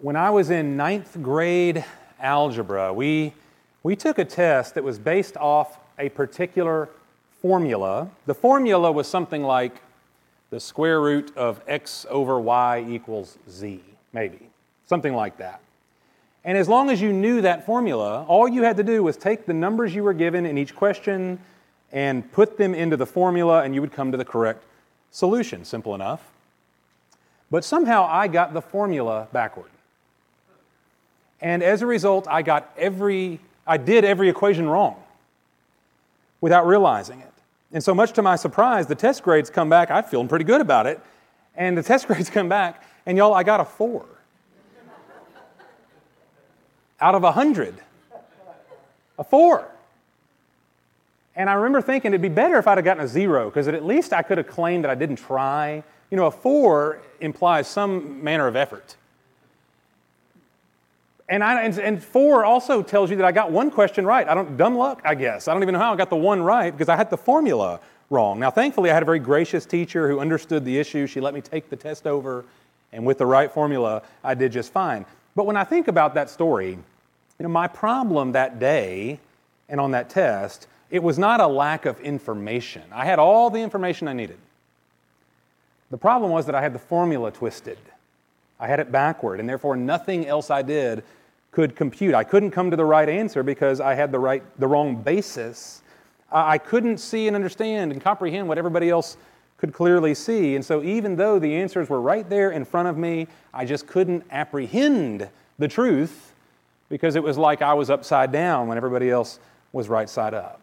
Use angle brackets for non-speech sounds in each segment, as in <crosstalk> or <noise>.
When I was in ninth grade algebra, we, we took a test that was based off a particular formula. The formula was something like the square root of x over y equals z, maybe, something like that. And as long as you knew that formula, all you had to do was take the numbers you were given in each question and put them into the formula, and you would come to the correct solution. Simple enough. But somehow I got the formula backward. And as a result, I got every, I did every equation wrong without realizing it. And so much to my surprise, the test grades come back, I'm feeling pretty good about it. And the test <laughs> grades come back, and y'all, I got a four out of a hundred. A four. And I remember thinking it'd be better if I'd have gotten a zero, because at least I could have claimed that I didn't try. You know, a four implies some manner of effort. And, I, and, and, four also tells you that I got one question right. I don't, dumb luck, I guess. I don't even know how I got the one right because I had the formula wrong. Now, thankfully, I had a very gracious teacher who understood the issue. She let me take the test over, and with the right formula, I did just fine. But when I think about that story, you know, my problem that day and on that test, it was not a lack of information. I had all the information I needed. The problem was that I had the formula twisted. I had it backward, and therefore nothing else I did could compute. I couldn't come to the right answer because I had the, right, the wrong basis. I couldn't see and understand and comprehend what everybody else could clearly see. And so, even though the answers were right there in front of me, I just couldn't apprehend the truth because it was like I was upside down when everybody else was right side up.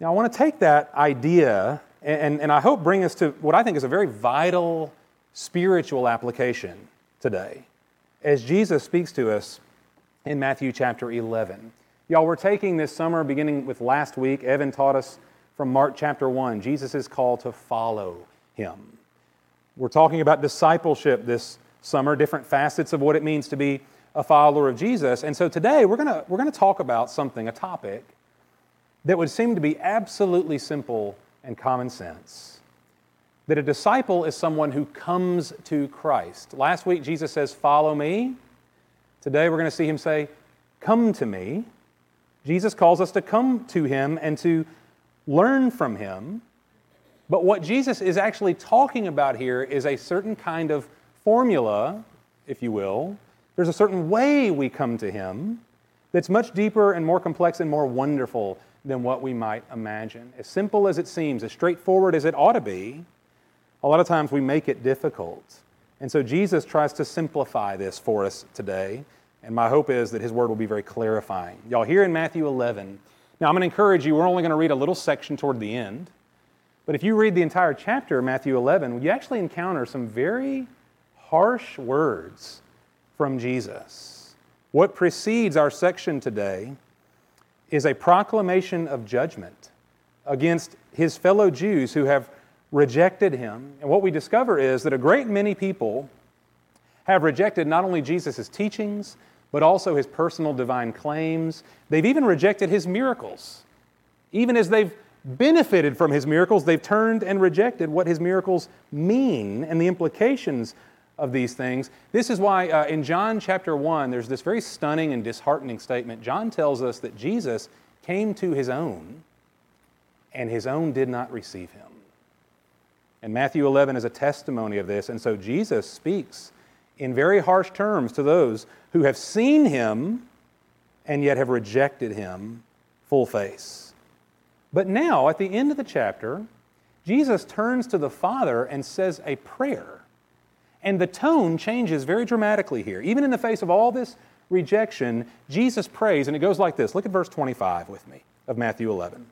Now, I want to take that idea and, and I hope bring us to what I think is a very vital spiritual application today as Jesus speaks to us in Matthew chapter 11. Y'all, we're taking this summer, beginning with last week, Evan taught us from Mark chapter 1, Jesus' call to follow him. We're talking about discipleship this summer, different facets of what it means to be a follower of Jesus. And so today we're going we're to talk about something, a topic that would seem to be absolutely simple and common sense that a disciple is someone who comes to Christ. Last week, Jesus says, Follow me. Today, we're going to see him say, Come to me. Jesus calls us to come to him and to learn from him. But what Jesus is actually talking about here is a certain kind of formula, if you will. There's a certain way we come to him that's much deeper and more complex and more wonderful than what we might imagine. As simple as it seems, as straightforward as it ought to be, a lot of times we make it difficult. And so Jesus tries to simplify this for us today. And my hope is that his word will be very clarifying. Y'all, here in Matthew 11, now I'm going to encourage you, we're only going to read a little section toward the end. But if you read the entire chapter, Matthew 11, you actually encounter some very harsh words from Jesus. What precedes our section today is a proclamation of judgment against his fellow Jews who have rejected him. And what we discover is that a great many people have rejected not only Jesus' teachings, but also his personal divine claims. They've even rejected his miracles. Even as they've benefited from his miracles, they've turned and rejected what his miracles mean and the implications of these things. This is why uh, in John chapter 1, there's this very stunning and disheartening statement. John tells us that Jesus came to his own, and his own did not receive him. And Matthew 11 is a testimony of this. And so Jesus speaks in very harsh terms to those who have seen him and yet have rejected him full face. But now, at the end of the chapter, Jesus turns to the Father and says a prayer. And the tone changes very dramatically here. Even in the face of all this rejection, Jesus prays, and it goes like this. Look at verse 25 with me of Matthew 11.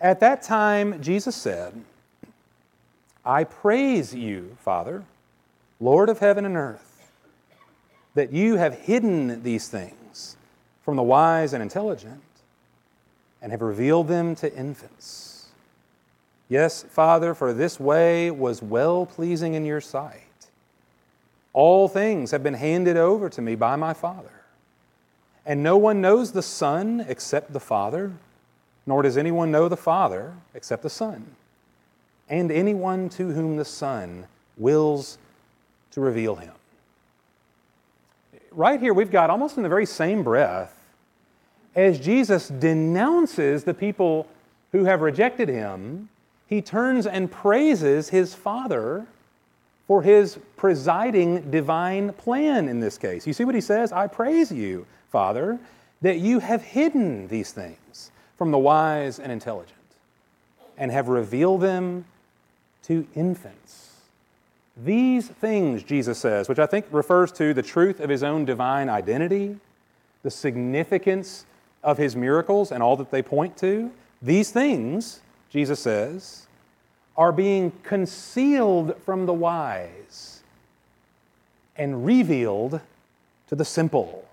At that time, Jesus said, I praise you, Father, Lord of heaven and earth, that you have hidden these things from the wise and intelligent and have revealed them to infants. Yes, Father, for this way was well pleasing in your sight. All things have been handed over to me by my Father. And no one knows the Son except the Father, nor does anyone know the Father except the Son and anyone to whom the Son wills to reveal him. right here, we've got almost in the very same breath as Jesus denounces the people who have rejected him, he turns and praises his Father for his presiding divine plan in this case. You see what he says? I praise you, Father, that you have hidden these things from the wise and intelligent and have revealed them to infants. These things, Jesus says, which I think refers to the truth of his own divine identity, the significance of his miracles and all that they point to, these things, Jesus says, are being concealed from the wise and revealed to the simple.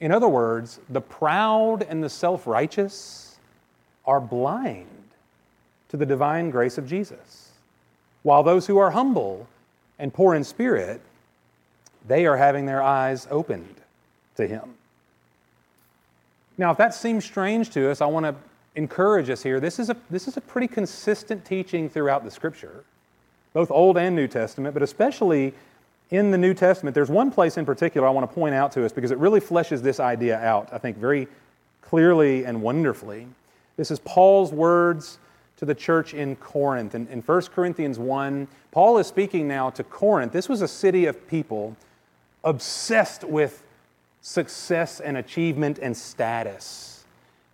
In other words, the proud and the self righteous are blind to the divine grace of Jesus, while those who are humble and poor in spirit, they are having their eyes opened to Him. Now, if that seems strange to us, I want to encourage us here. This is, a, this is a pretty consistent teaching throughout the Scripture, both Old and New Testament, but especially in the New Testament. There's one place in particular I want to point out to us because it really fleshes this idea out, I think, very clearly and wonderfully. This is Paul's words to the church in Corinth. In, in 1 Corinthians 1, Paul is speaking now to Corinth. This was a city of people obsessed with success and achievement and status.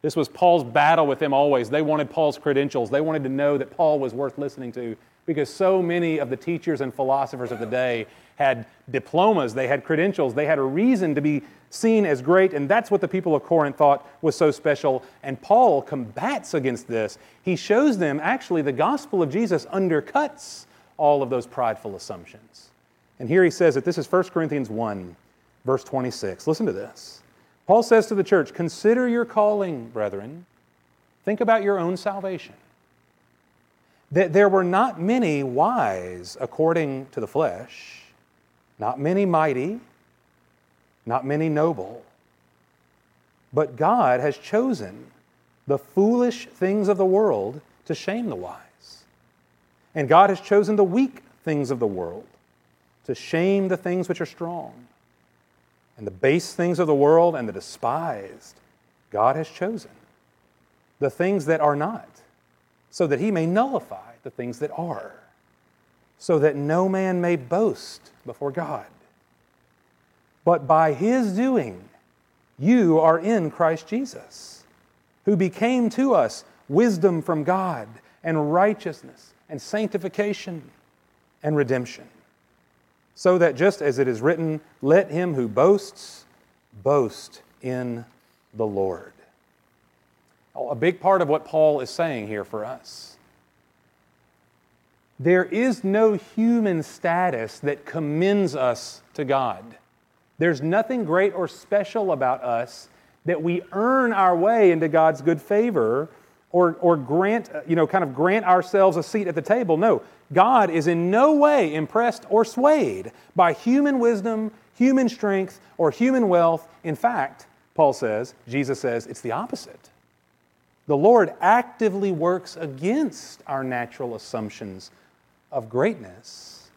This was Paul's battle with them always. They wanted Paul's credentials. They wanted to know that Paul was worth listening to because so many of the teachers and philosophers of the day had diplomas, they had credentials, they had a reason to be seen as great, and that's what the people of Corinth thought was so special. And Paul combats against this. He shows them actually the gospel of Jesus undercuts all of those prideful assumptions. And here he says that this is 1 Corinthians 1 verse 26. Listen to this. Paul says to the church, Consider your calling, brethren. Think about your own salvation. That there were not many wise according to the flesh, not many mighty, not many noble. But God has chosen the foolish things of the world to shame the wise. And God has chosen the weak things of the world to shame the things which are strong and the base things of the world and the despised, God has chosen the things that are not, so that he may nullify the things that are, so that no man may boast before God. But by his doing, you are in Christ Jesus, who became to us wisdom from God and righteousness and sanctification and redemption so that just as it is written, let him who boasts boast in the Lord. Oh, a big part of what Paul is saying here for us. There is no human status that commends us to God. There's nothing great or special about us that we earn our way into God's good favor or, or grant, you know, kind of grant ourselves a seat at the table. No, God is in no way impressed or swayed by human wisdom, human strength, or human wealth. In fact, Paul says, Jesus says, it's the opposite. The Lord actively works against our natural assumptions of greatness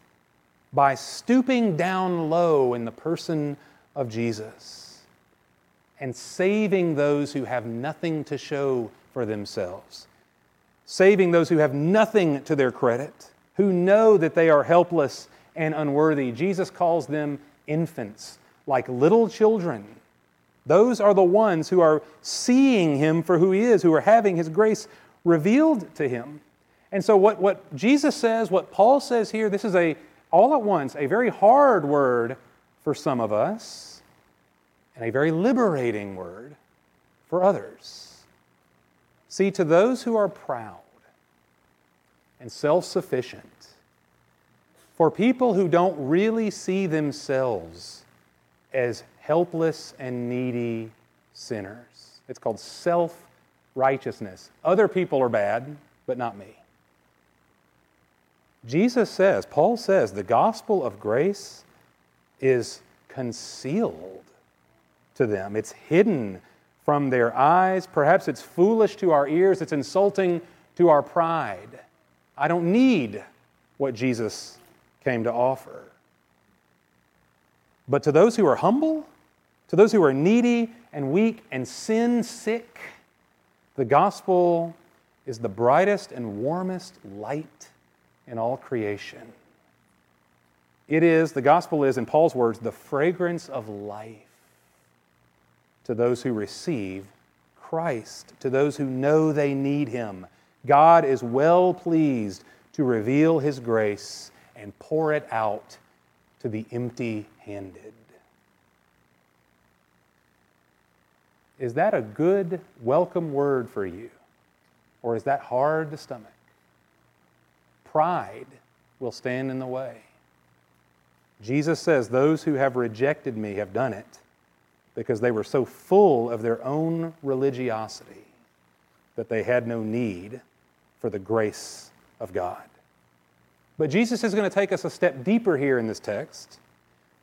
by stooping down low in the person of Jesus and saving those who have nothing to show for themselves, saving those who have nothing to their credit, who know that they are helpless and unworthy. Jesus calls them infants, like little children. Those are the ones who are seeing him for who he is, who are having his grace revealed to him. And so, what, what Jesus says, what Paul says here, this is a, all at once, a very hard word for some of us, and a very liberating word for others. See, to those who are proud and self sufficient, for people who don't really see themselves as helpless and needy sinners, it's called self righteousness. Other people are bad, but not me. Jesus says, Paul says, the gospel of grace is concealed to them, it's hidden from their eyes. Perhaps it's foolish to our ears, it's insulting to our pride. I don't need what Jesus came to offer. But to those who are humble, to those who are needy and weak and sin sick, the gospel is the brightest and warmest light in all creation. It is, the gospel is, in Paul's words, the fragrance of life to those who receive Christ, to those who know they need Him. God is well pleased to reveal His grace and pour it out to the empty handed. Is that a good, welcome word for you? Or is that hard to stomach? Pride will stand in the way. Jesus says, Those who have rejected me have done it because they were so full of their own religiosity that they had no need for the grace of God. But Jesus is going to take us a step deeper here in this text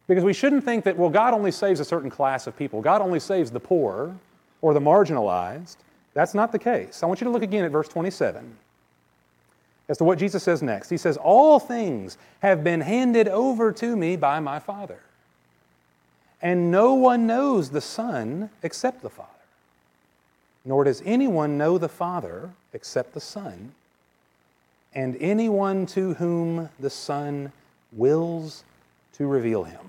because we shouldn't think that, well, God only saves a certain class of people. God only saves the poor or the marginalized. That's not the case. I want you to look again at verse 27 as to what Jesus says next. He says, All things have been handed over to me by my Father. And no one knows the Son except the Father, nor does anyone know the Father except the Son, and anyone to whom the Son wills to reveal him.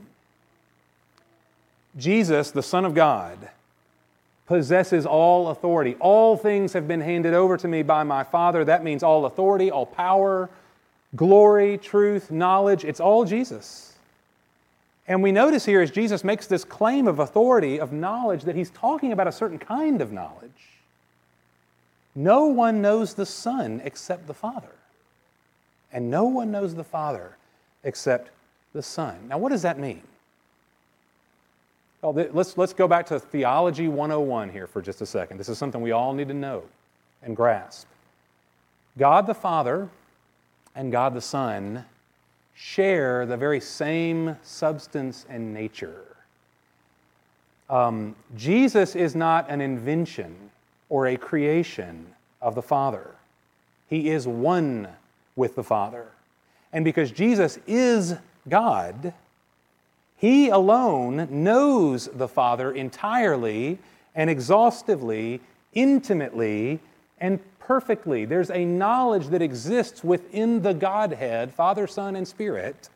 Jesus, the Son of God, possesses all authority. All things have been handed over to me by my Father. That means all authority, all power, glory, truth, knowledge. It's all Jesus. And we notice here as Jesus makes this claim of authority, of knowledge, that he's talking about a certain kind of knowledge. No one knows the Son except the Father. And no one knows the Father except the Son. Now, what does that mean? Well, let's, let's go back to Theology 101 here for just a second. This is something we all need to know and grasp. God the Father and God the Son share the very same substance and nature. Um, Jesus is not an invention or a creation of the Father, He is one with the Father. And because Jesus is God, he alone knows the Father entirely and exhaustively, intimately, and perfectly. There's a knowledge that exists within the Godhead, Father, Son, and Spirit,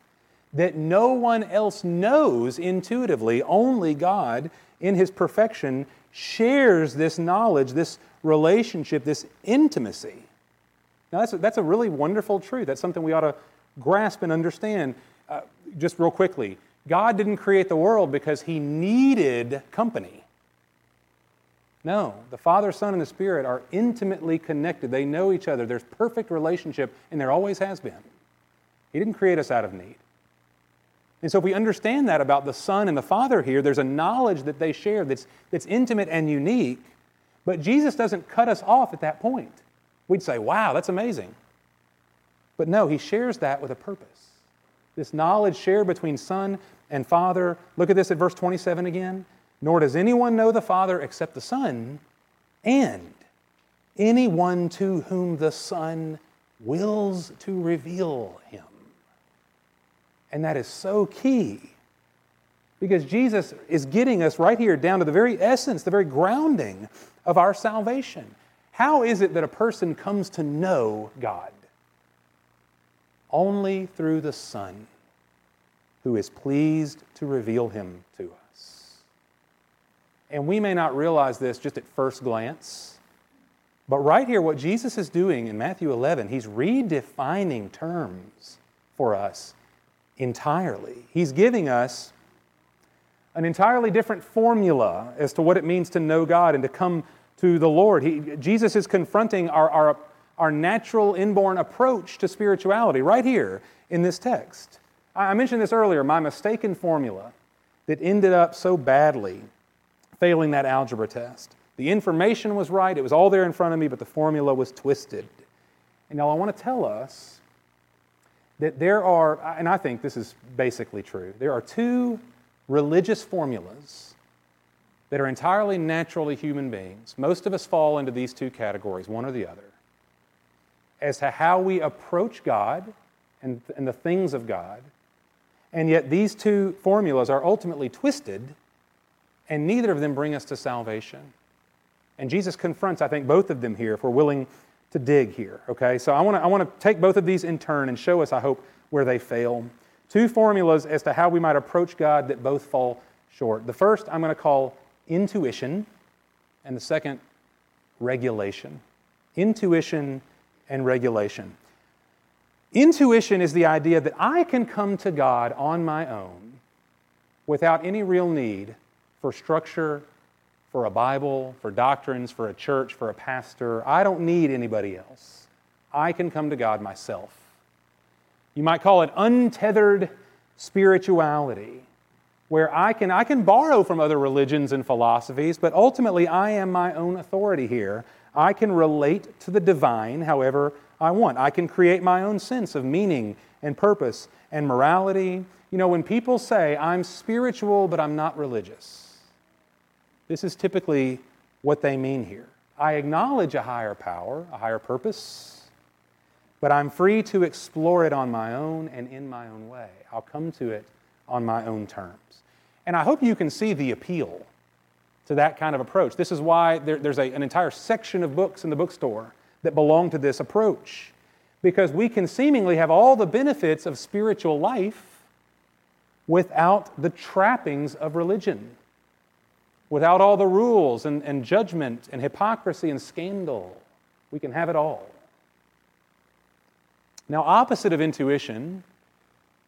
that no one else knows intuitively. Only God, in His perfection, shares this knowledge, this relationship, this intimacy. Now, that's a, that's a really wonderful truth. That's something we ought to grasp and understand. Uh, just real quickly, God didn't create the world because he needed company. No, the Father, Son, and the Spirit are intimately connected. They know each other. There's perfect relationship, and there always has been. He didn't create us out of need. And so, if we understand that about the Son and the Father here, there's a knowledge that they share that's, that's intimate and unique, but Jesus doesn't cut us off at that point. We'd say, wow, that's amazing. But no, He shares that with a purpose. This knowledge shared between Son and Father. Look at this at verse 27 again. Nor does anyone know the Father except the Son, and anyone to whom the Son wills to reveal him. And that is so key because Jesus is getting us right here down to the very essence, the very grounding of our salvation. How is it that a person comes to know God? Only through the Son, who is pleased to reveal him to us. And we may not realize this just at first glance, but right here, what Jesus is doing in Matthew 11, he's redefining terms for us entirely. He's giving us an entirely different formula as to what it means to know God and to come to the Lord. He, Jesus is confronting our, our our natural inborn approach to spirituality right here in this text. I mentioned this earlier, my mistaken formula that ended up so badly failing that algebra test. The information was right, it was all there in front of me, but the formula was twisted. And now I want to tell us that there are, and I think this is basically true, there are two religious formulas that are entirely naturally human beings. Most of us fall into these two categories, one or the other as to how we approach God and, and the things of God, And yet, these two formulas are ultimately twisted, and neither of them bring us to salvation. And Jesus confronts, I think, both of them here if we're willing to dig here. Okay? So I want to I want to take both of these in turn and show us, I hope, where they fail. Two formulas as to how we might approach God that both fall short. The first I'm going to call intuition, and the second, regulation. Intuition and regulation. Intuition is the idea that I can come to God on my own without any real need for structure, for a Bible, for doctrines, for a church, for a pastor. I don't need anybody else. I can come to God myself. You might call it untethered spirituality, where I can, I can borrow from other religions and philosophies, but ultimately I am my own authority here. I can relate to the divine however I want. I can create my own sense of meaning and purpose and morality. You know, when people say, I'm spiritual, but I'm not religious, this is typically what they mean here. I acknowledge a higher power, a higher purpose, but I'm free to explore it on my own and in my own way. I'll come to it on my own terms. And I hope you can see the appeal to that kind of approach. This is why there, there's a, an entire section of books in the bookstore that belong to this approach. Because we can seemingly have all the benefits of spiritual life without the trappings of religion, without all the rules and, and judgment and hypocrisy and scandal. We can have it all. Now, opposite of intuition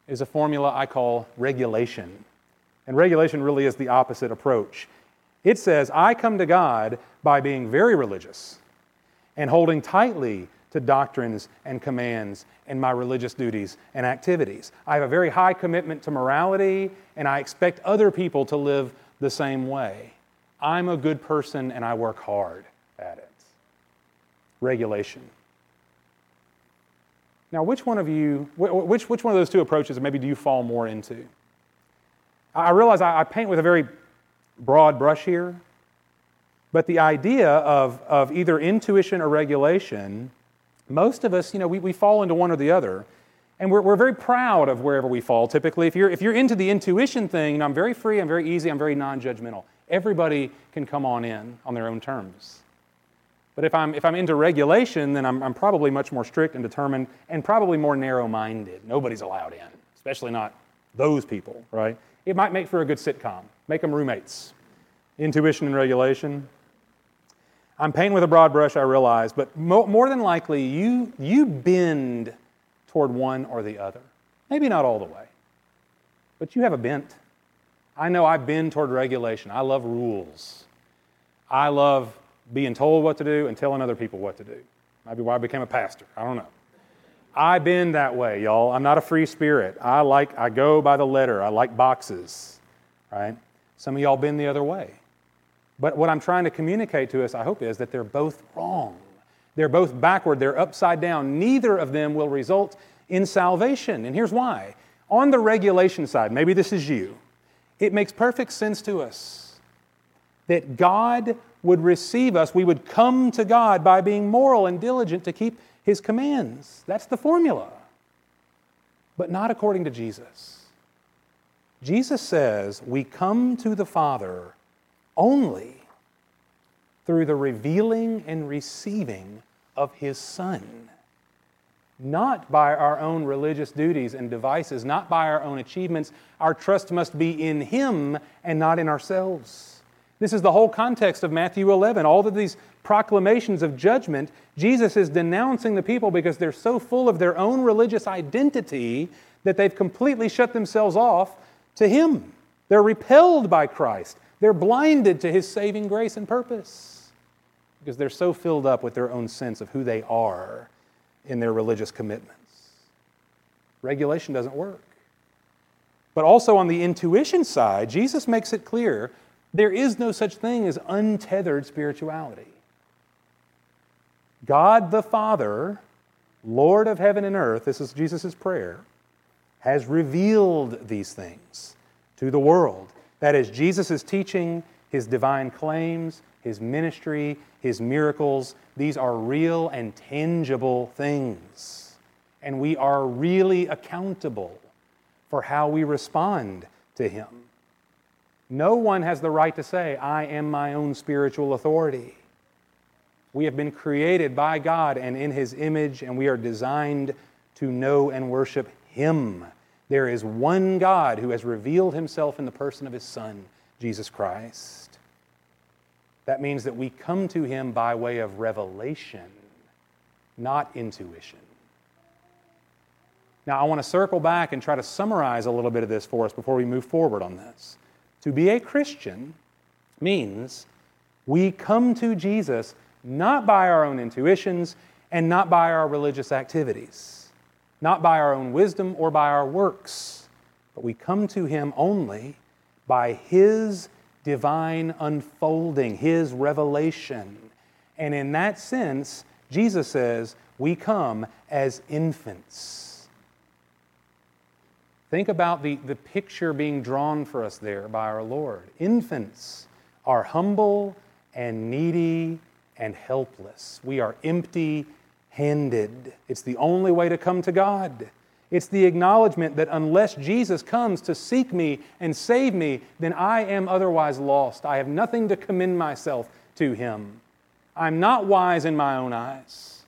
is a formula I call regulation. And regulation really is the opposite approach. It says, I come to God by being very religious and holding tightly to doctrines and commands and my religious duties and activities. I have a very high commitment to morality, and I expect other people to live the same way. I'm a good person and I work hard at it. Regulation. Now, which one of you, which, which one of those two approaches maybe do you fall more into? I realize I paint with a very broad brush here, but the idea of, of either intuition or regulation, most of us, you know, we, we fall into one or the other. And we're, we're very proud of wherever we fall typically. If you're, if you're into the intuition thing, you know, I'm very free, I'm very easy, I'm very non judgmental. Everybody can come on in on their own terms. But if I'm, if I'm into regulation, then I'm, I'm probably much more strict and determined and probably more narrow minded. Nobody's allowed in, especially not those people, right? It might make for a good sitcom. Make them roommates. Intuition and regulation. I'm painting with a broad brush, I realize, but mo- more than likely, you, you bend toward one or the other. Maybe not all the way, but you have a bent. I know I bend toward regulation. I love rules. I love being told what to do and telling other people what to do. Maybe why I became a pastor. I don't know. I bend that way, y'all. I'm not a free spirit. I like I go by the letter. I like boxes, right? Some of y'all bend the other way. But what I'm trying to communicate to us, I hope, is that they're both wrong. They're both backward, they're upside down. Neither of them will result in salvation. And here's why. On the regulation side, maybe this is you, it makes perfect sense to us that God would receive us, we would come to God by being moral and diligent to keep His commands. That's the formula. But not according to Jesus. Jesus says we come to the Father only through the revealing and receiving of His Son. Not by our own religious duties and devices, not by our own achievements. Our trust must be in Him and not in ourselves. This is the whole context of Matthew 11. All of these proclamations of judgment, Jesus is denouncing the people because they're so full of their own religious identity that they've completely shut themselves off to Him. They're repelled by Christ. They're blinded to his saving grace and purpose because they're so filled up with their own sense of who they are in their religious commitments. Regulation doesn't work. But also on the intuition side, Jesus makes it clear there is no such thing as untethered spirituality. God the Father, Lord of heaven and earth, this is Jesus' prayer, has revealed these things to the world that is, Jesus' is teaching, his divine claims, his ministry, his miracles, these are real and tangible things. And we are really accountable for how we respond to Him. No one has the right to say, I am my own spiritual authority. We have been created by God and in His image, and we are designed to know and worship Him. There is one God who has revealed Himself in the person of His Son, Jesus Christ. That means that we come to Him by way of revelation, not intuition. Now, I want to circle back and try to summarize a little bit of this for us before we move forward on this. To be a Christian means we come to Jesus not by our own intuitions and not by our religious activities, not by our own wisdom or by our works, but we come to Him only by His divine unfolding, His revelation. And in that sense, Jesus says, we come as infants. Think about the, the picture being drawn for us there by our Lord. Infants are humble and needy and helpless. We are empty handed. It's the only way to come to God. It's the acknowledgement that unless Jesus comes to seek me and save me, then I am otherwise lost. I have nothing to commend myself to Him. I'm not wise in my own eyes.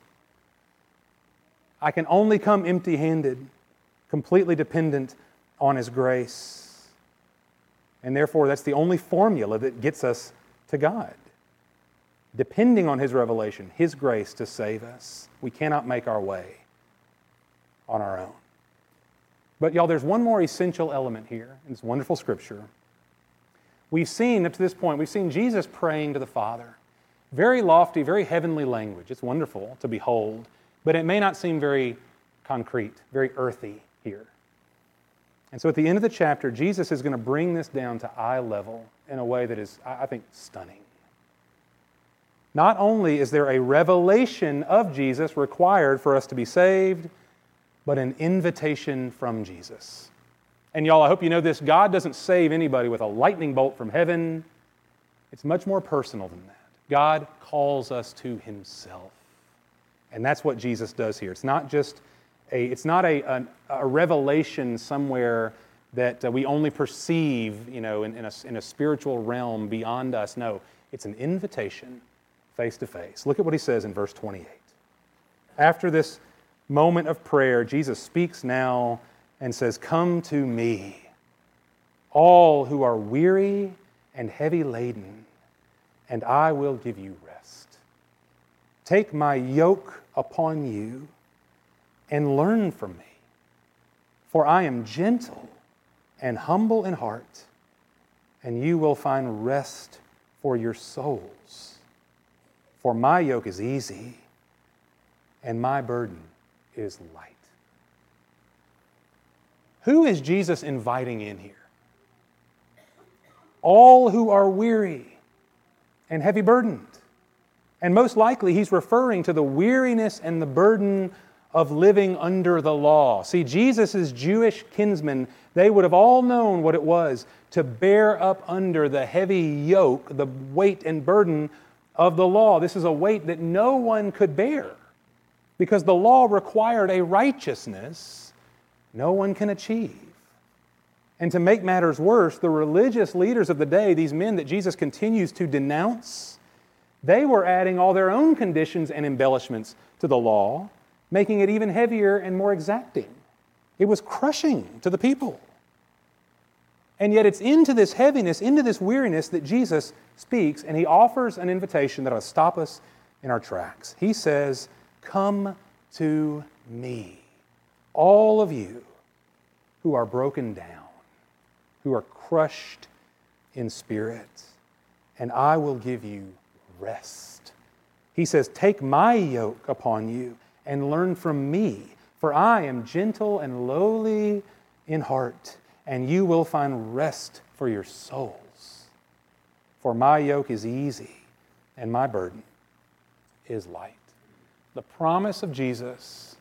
I can only come empty handed completely dependent on His grace. And therefore, that's the only formula that gets us to God. Depending on His revelation, His grace to save us. We cannot make our way on our own. But, y'all, there's one more essential element here in this wonderful scripture. We've seen, up to this point, we've seen Jesus praying to the Father. Very lofty, very heavenly language. It's wonderful to behold, but it may not seem very concrete, very earthy here. And so at the end of the chapter, Jesus is going to bring this down to eye level in a way that is, I think, stunning. Not only is there a revelation of Jesus required for us to be saved, but an invitation from Jesus. And y'all, I hope you know this God doesn't save anybody with a lightning bolt from heaven. It's much more personal than that. God calls us to Himself. And that's what Jesus does here. It's not just a, it's not a, a, a revelation somewhere that uh, we only perceive, you know, in, in, a, in a spiritual realm beyond us. No, it's an invitation face to face. Look at what he says in verse 28. After this moment of prayer, Jesus speaks now and says, Come to me, all who are weary and heavy laden, and I will give you rest. Take my yoke upon you and learn from me. For I am gentle and humble in heart, and you will find rest for your souls. For my yoke is easy, and my burden is light. Who is Jesus inviting in here? All who are weary and heavy burdened. And most likely, he's referring to the weariness and the burden of living under the law. See, Jesus' Jewish kinsmen, they would have all known what it was to bear up under the heavy yoke, the weight and burden of the law. This is a weight that no one could bear because the law required a righteousness no one can achieve. And to make matters worse, the religious leaders of the day, these men that Jesus continues to denounce, they were adding all their own conditions and embellishments to the law making it even heavier and more exacting. It was crushing to the people. And yet, it's into this heaviness, into this weariness that Jesus speaks, and he offers an invitation that will stop us in our tracks. He says, Come to me, all of you who are broken down, who are crushed in spirit, and I will give you rest. He says, Take my yoke upon you and learn from me, for I am gentle and lowly in heart, and you will find rest for your souls. For my yoke is easy, and my burden is light. The promise of Jesus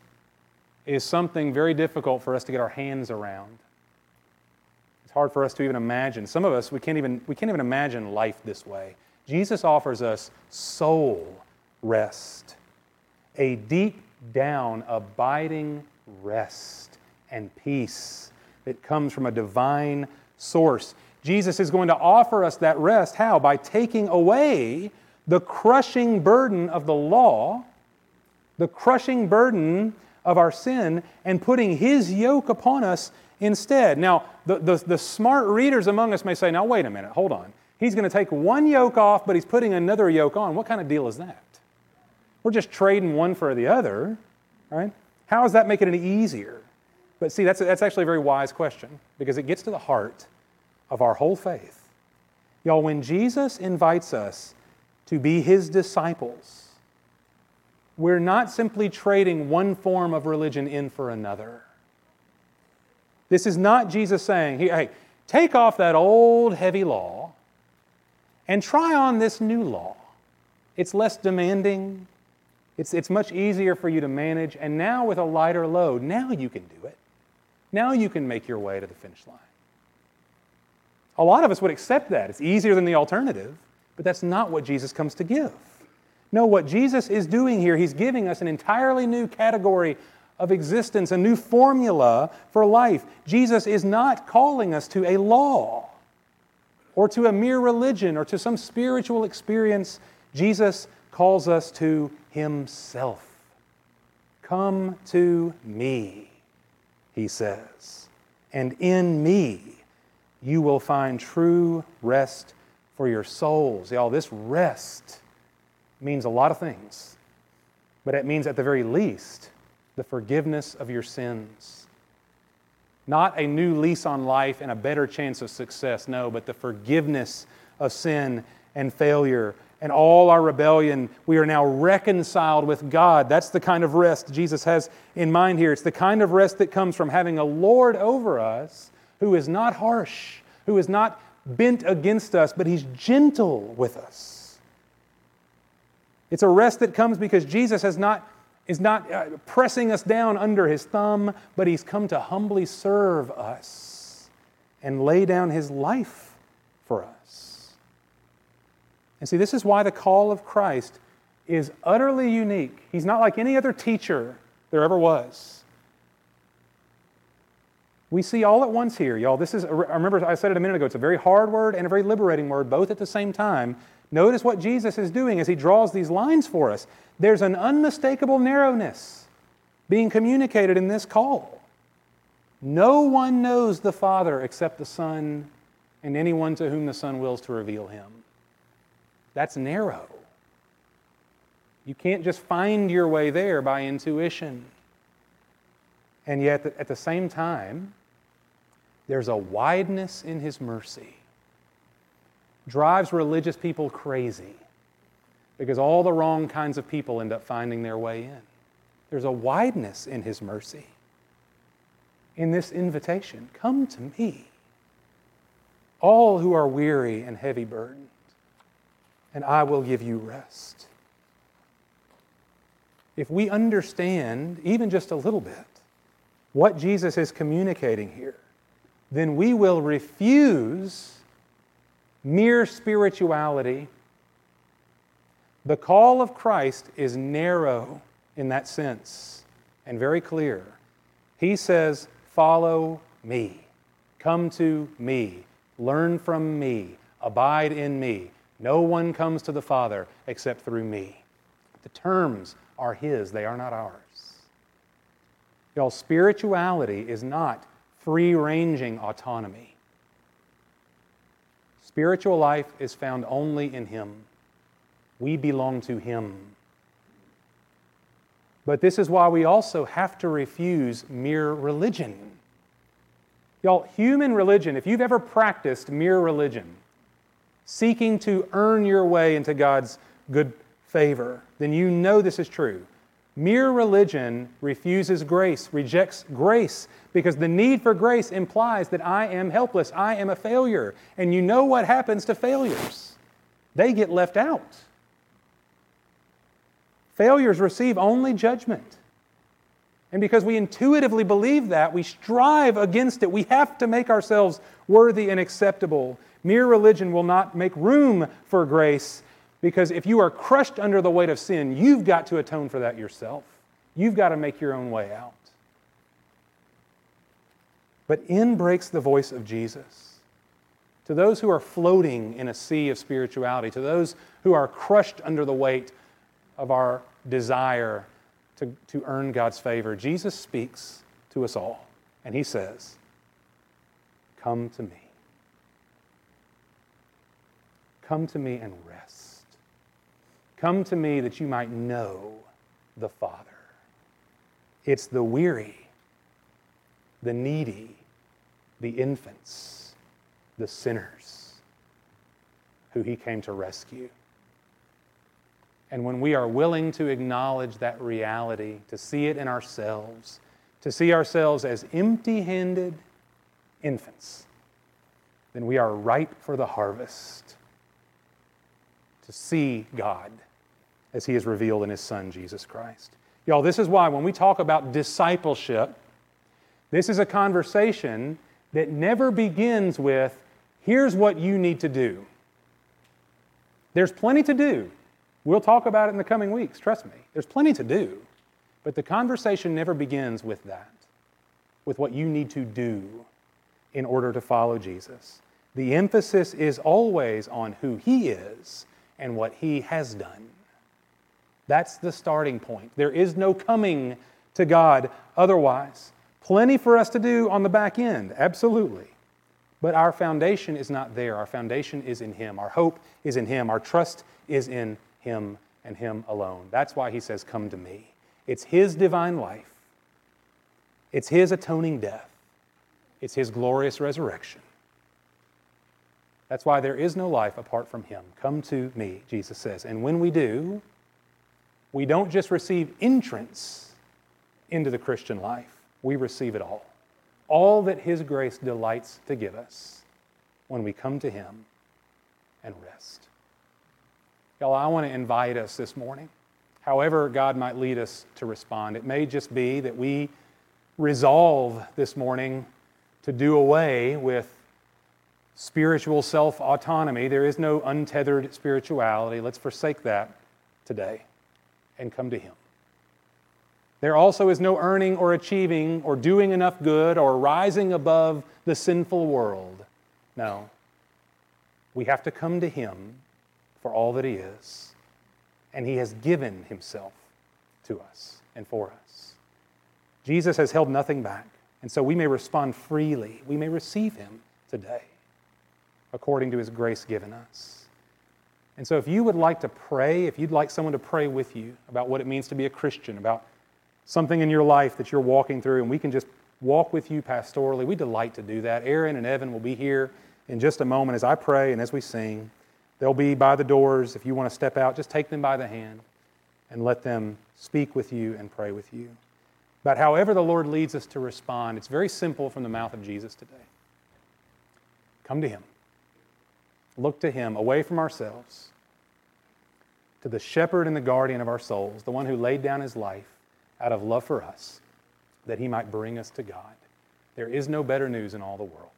is something very difficult for us to get our hands around. It's hard for us to even imagine. Some of us, we can't even, we can't even imagine life this way. Jesus offers us soul rest, a deep down abiding rest and peace that comes from a divine source. Jesus is going to offer us that rest. How? By taking away the crushing burden of the law, the crushing burden of our sin, and putting His yoke upon us instead. Now, the, the, the smart readers among us may say, now, wait a minute, hold on. He's going to take one yoke off, but He's putting another yoke on. What kind of deal is that? We're just trading one for the other, right? How is that making it any easier? But see, that's, that's actually a very wise question because it gets to the heart of our whole faith. Y'all, when Jesus invites us to be his disciples, we're not simply trading one form of religion in for another. This is not Jesus saying, hey, take off that old heavy law and try on this new law. It's less demanding, it's, it's much easier for you to manage, and now with a lighter load, now you can do it. Now you can make your way to the finish line. A lot of us would accept that. It's easier than the alternative, but that's not what Jesus comes to give. No, what Jesus is doing here, he's giving us an entirely new category of existence, a new formula for life. Jesus is not calling us to a law or to a mere religion or to some spiritual experience. Jesus calls us to himself. Come to me, he says, and in me you will find true rest for your souls. Y'all, this rest means a lot of things, but it means at the very least the forgiveness of your sins. Not a new lease on life and a better chance of success, no, but the forgiveness of sin and failure and all our rebellion, we are now reconciled with God. That's the kind of rest Jesus has in mind here. It's the kind of rest that comes from having a Lord over us who is not harsh, who is not bent against us, but he's gentle with us. It's a rest that comes because Jesus has not, is not uh, pressing us down under his thumb, but he's come to humbly serve us and lay down his life for us. And see, this is why the call of Christ is utterly unique. He's not like any other teacher there ever was. We see all at once here, y'all. This is, I remember I said it a minute ago, it's a very hard word and a very liberating word, both at the same time. Notice what Jesus is doing as he draws these lines for us. There's an unmistakable narrowness being communicated in this call. No one knows the Father except the Son and anyone to whom the Son wills to reveal him. That's narrow. You can't just find your way there by intuition. And yet, at the same time, there's a wideness in his mercy. Drives religious people crazy because all the wrong kinds of people end up finding their way in. There's a wideness in his mercy. In this invitation, come to me, all who are weary and heavy burdened, and I will give you rest. If we understand, even just a little bit, what Jesus is communicating here, then we will refuse mere spirituality. The call of Christ is narrow in that sense and very clear. He says, Follow me, come to me, learn from me, abide in me. No one comes to the Father except through me. The terms are His, they are not ours. Y'all, spirituality is not free ranging autonomy. Spiritual life is found only in Him. We belong to Him. But this is why we also have to refuse mere religion. Y'all, human religion, if you've ever practiced mere religion, seeking to earn your way into God's good favor, then you know this is true. Mere religion refuses grace, rejects grace, because the need for grace implies that I am helpless, I am a failure. And you know what happens to failures? They get left out. Failures receive only judgment. And because we intuitively believe that, we strive against it. We have to make ourselves worthy and acceptable. Mere religion will not make room for grace because if you are crushed under the weight of sin, you've got to atone for that yourself. You've got to make your own way out. But in breaks the voice of Jesus. To those who are floating in a sea of spirituality, to those who are crushed under the weight of our desire to, to earn God's favor, Jesus speaks to us all. And he says, Come to me. Come to me and rest. Come to me that you might know the Father. It's the weary, the needy, the infants, the sinners who he came to rescue. And when we are willing to acknowledge that reality, to see it in ourselves, to see ourselves as empty handed infants, then we are ripe for the harvest to see God as He is revealed in His Son, Jesus Christ. Y'all, this is why when we talk about discipleship, this is a conversation that never begins with, here's what you need to do. There's plenty to do. We'll talk about it in the coming weeks, trust me. There's plenty to do. But the conversation never begins with that, with what you need to do in order to follow Jesus. The emphasis is always on who He is and what He has done. That's the starting point. There is no coming to God otherwise. Plenty for us to do on the back end, absolutely. But our foundation is not there. Our foundation is in Him. Our hope is in Him. Our trust is in him and Him alone. That's why He says, Come to me. It's His divine life, it's His atoning death, it's His glorious resurrection. That's why there is no life apart from Him. Come to me, Jesus says. And when we do, we don't just receive entrance into the Christian life, we receive it all. All that His grace delights to give us when we come to Him and rest. Y'all, I want to invite us this morning, however God might lead us to respond. It may just be that we resolve this morning to do away with spiritual self autonomy. There is no untethered spirituality. Let's forsake that today and come to Him. There also is no earning or achieving or doing enough good or rising above the sinful world. No. We have to come to Him for all that He is, and He has given Himself to us and for us. Jesus has held nothing back, and so we may respond freely. We may receive Him today according to His grace given us. And so, if you would like to pray, if you'd like someone to pray with you about what it means to be a Christian, about something in your life that you're walking through, and we can just walk with you pastorally, we delight to do that. Aaron and Evan will be here in just a moment as I pray and as we sing. They'll be by the doors. If you want to step out, just take them by the hand and let them speak with you and pray with you. But however the Lord leads us to respond, it's very simple from the mouth of Jesus today. Come to Him. Look to Him away from ourselves, to the shepherd and the guardian of our souls, the one who laid down His life out of love for us, that He might bring us to God. There is no better news in all the world.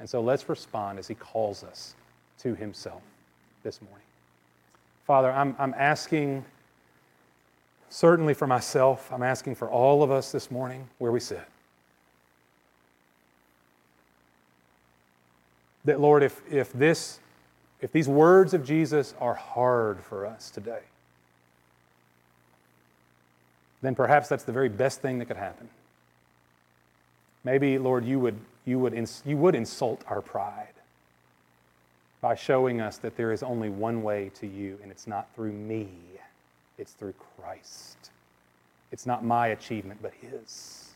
And so let's respond as He calls us to Himself this morning. Father, I'm, I'm asking, certainly for myself, I'm asking for all of us this morning where we sit. That, Lord, if, if, this, if these words of Jesus are hard for us today, then perhaps that's the very best thing that could happen. Maybe, Lord, you would, you would, you would insult our pride by showing us that there is only one way to you, and it's not through me, it's through Christ. It's not my achievement, but His.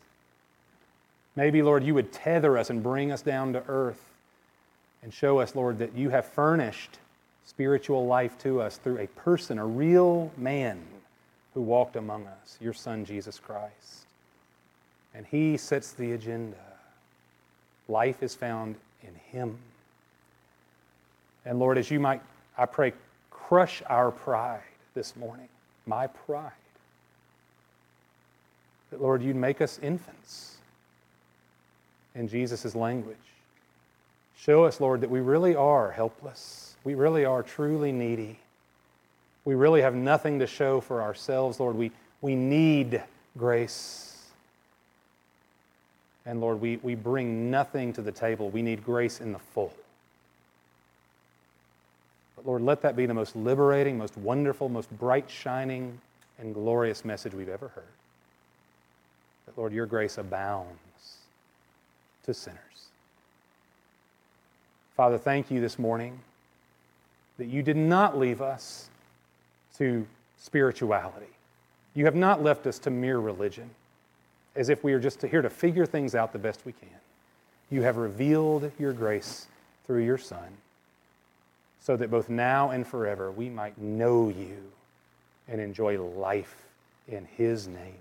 Maybe, Lord, you would tether us and bring us down to earth and show us, Lord, that you have furnished spiritual life to us through a person, a real man who walked among us, your Son, Jesus Christ. And He sets the agenda. Life is found in Him. And Lord, as you might, I pray, crush our pride this morning, my pride. That, Lord, you'd make us infants in Jesus' language. Show us, Lord, that we really are helpless. We really are truly needy. We really have nothing to show for ourselves, Lord. We, we need grace. And Lord, we, we bring nothing to the table. We need grace in the full. Lord, let that be the most liberating, most wonderful, most bright, shining, and glorious message we've ever heard. That, Lord, your grace abounds to sinners. Father, thank you this morning that you did not leave us to spirituality. You have not left us to mere religion, as if we are just here to figure things out the best we can. You have revealed your grace through your Son, so that both now and forever we might know you and enjoy life in His name.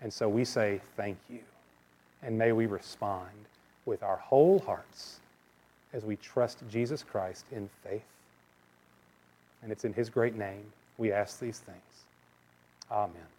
And so we say thank you, and may we respond with our whole hearts as we trust Jesus Christ in faith. And it's in His great name we ask these things. Amen.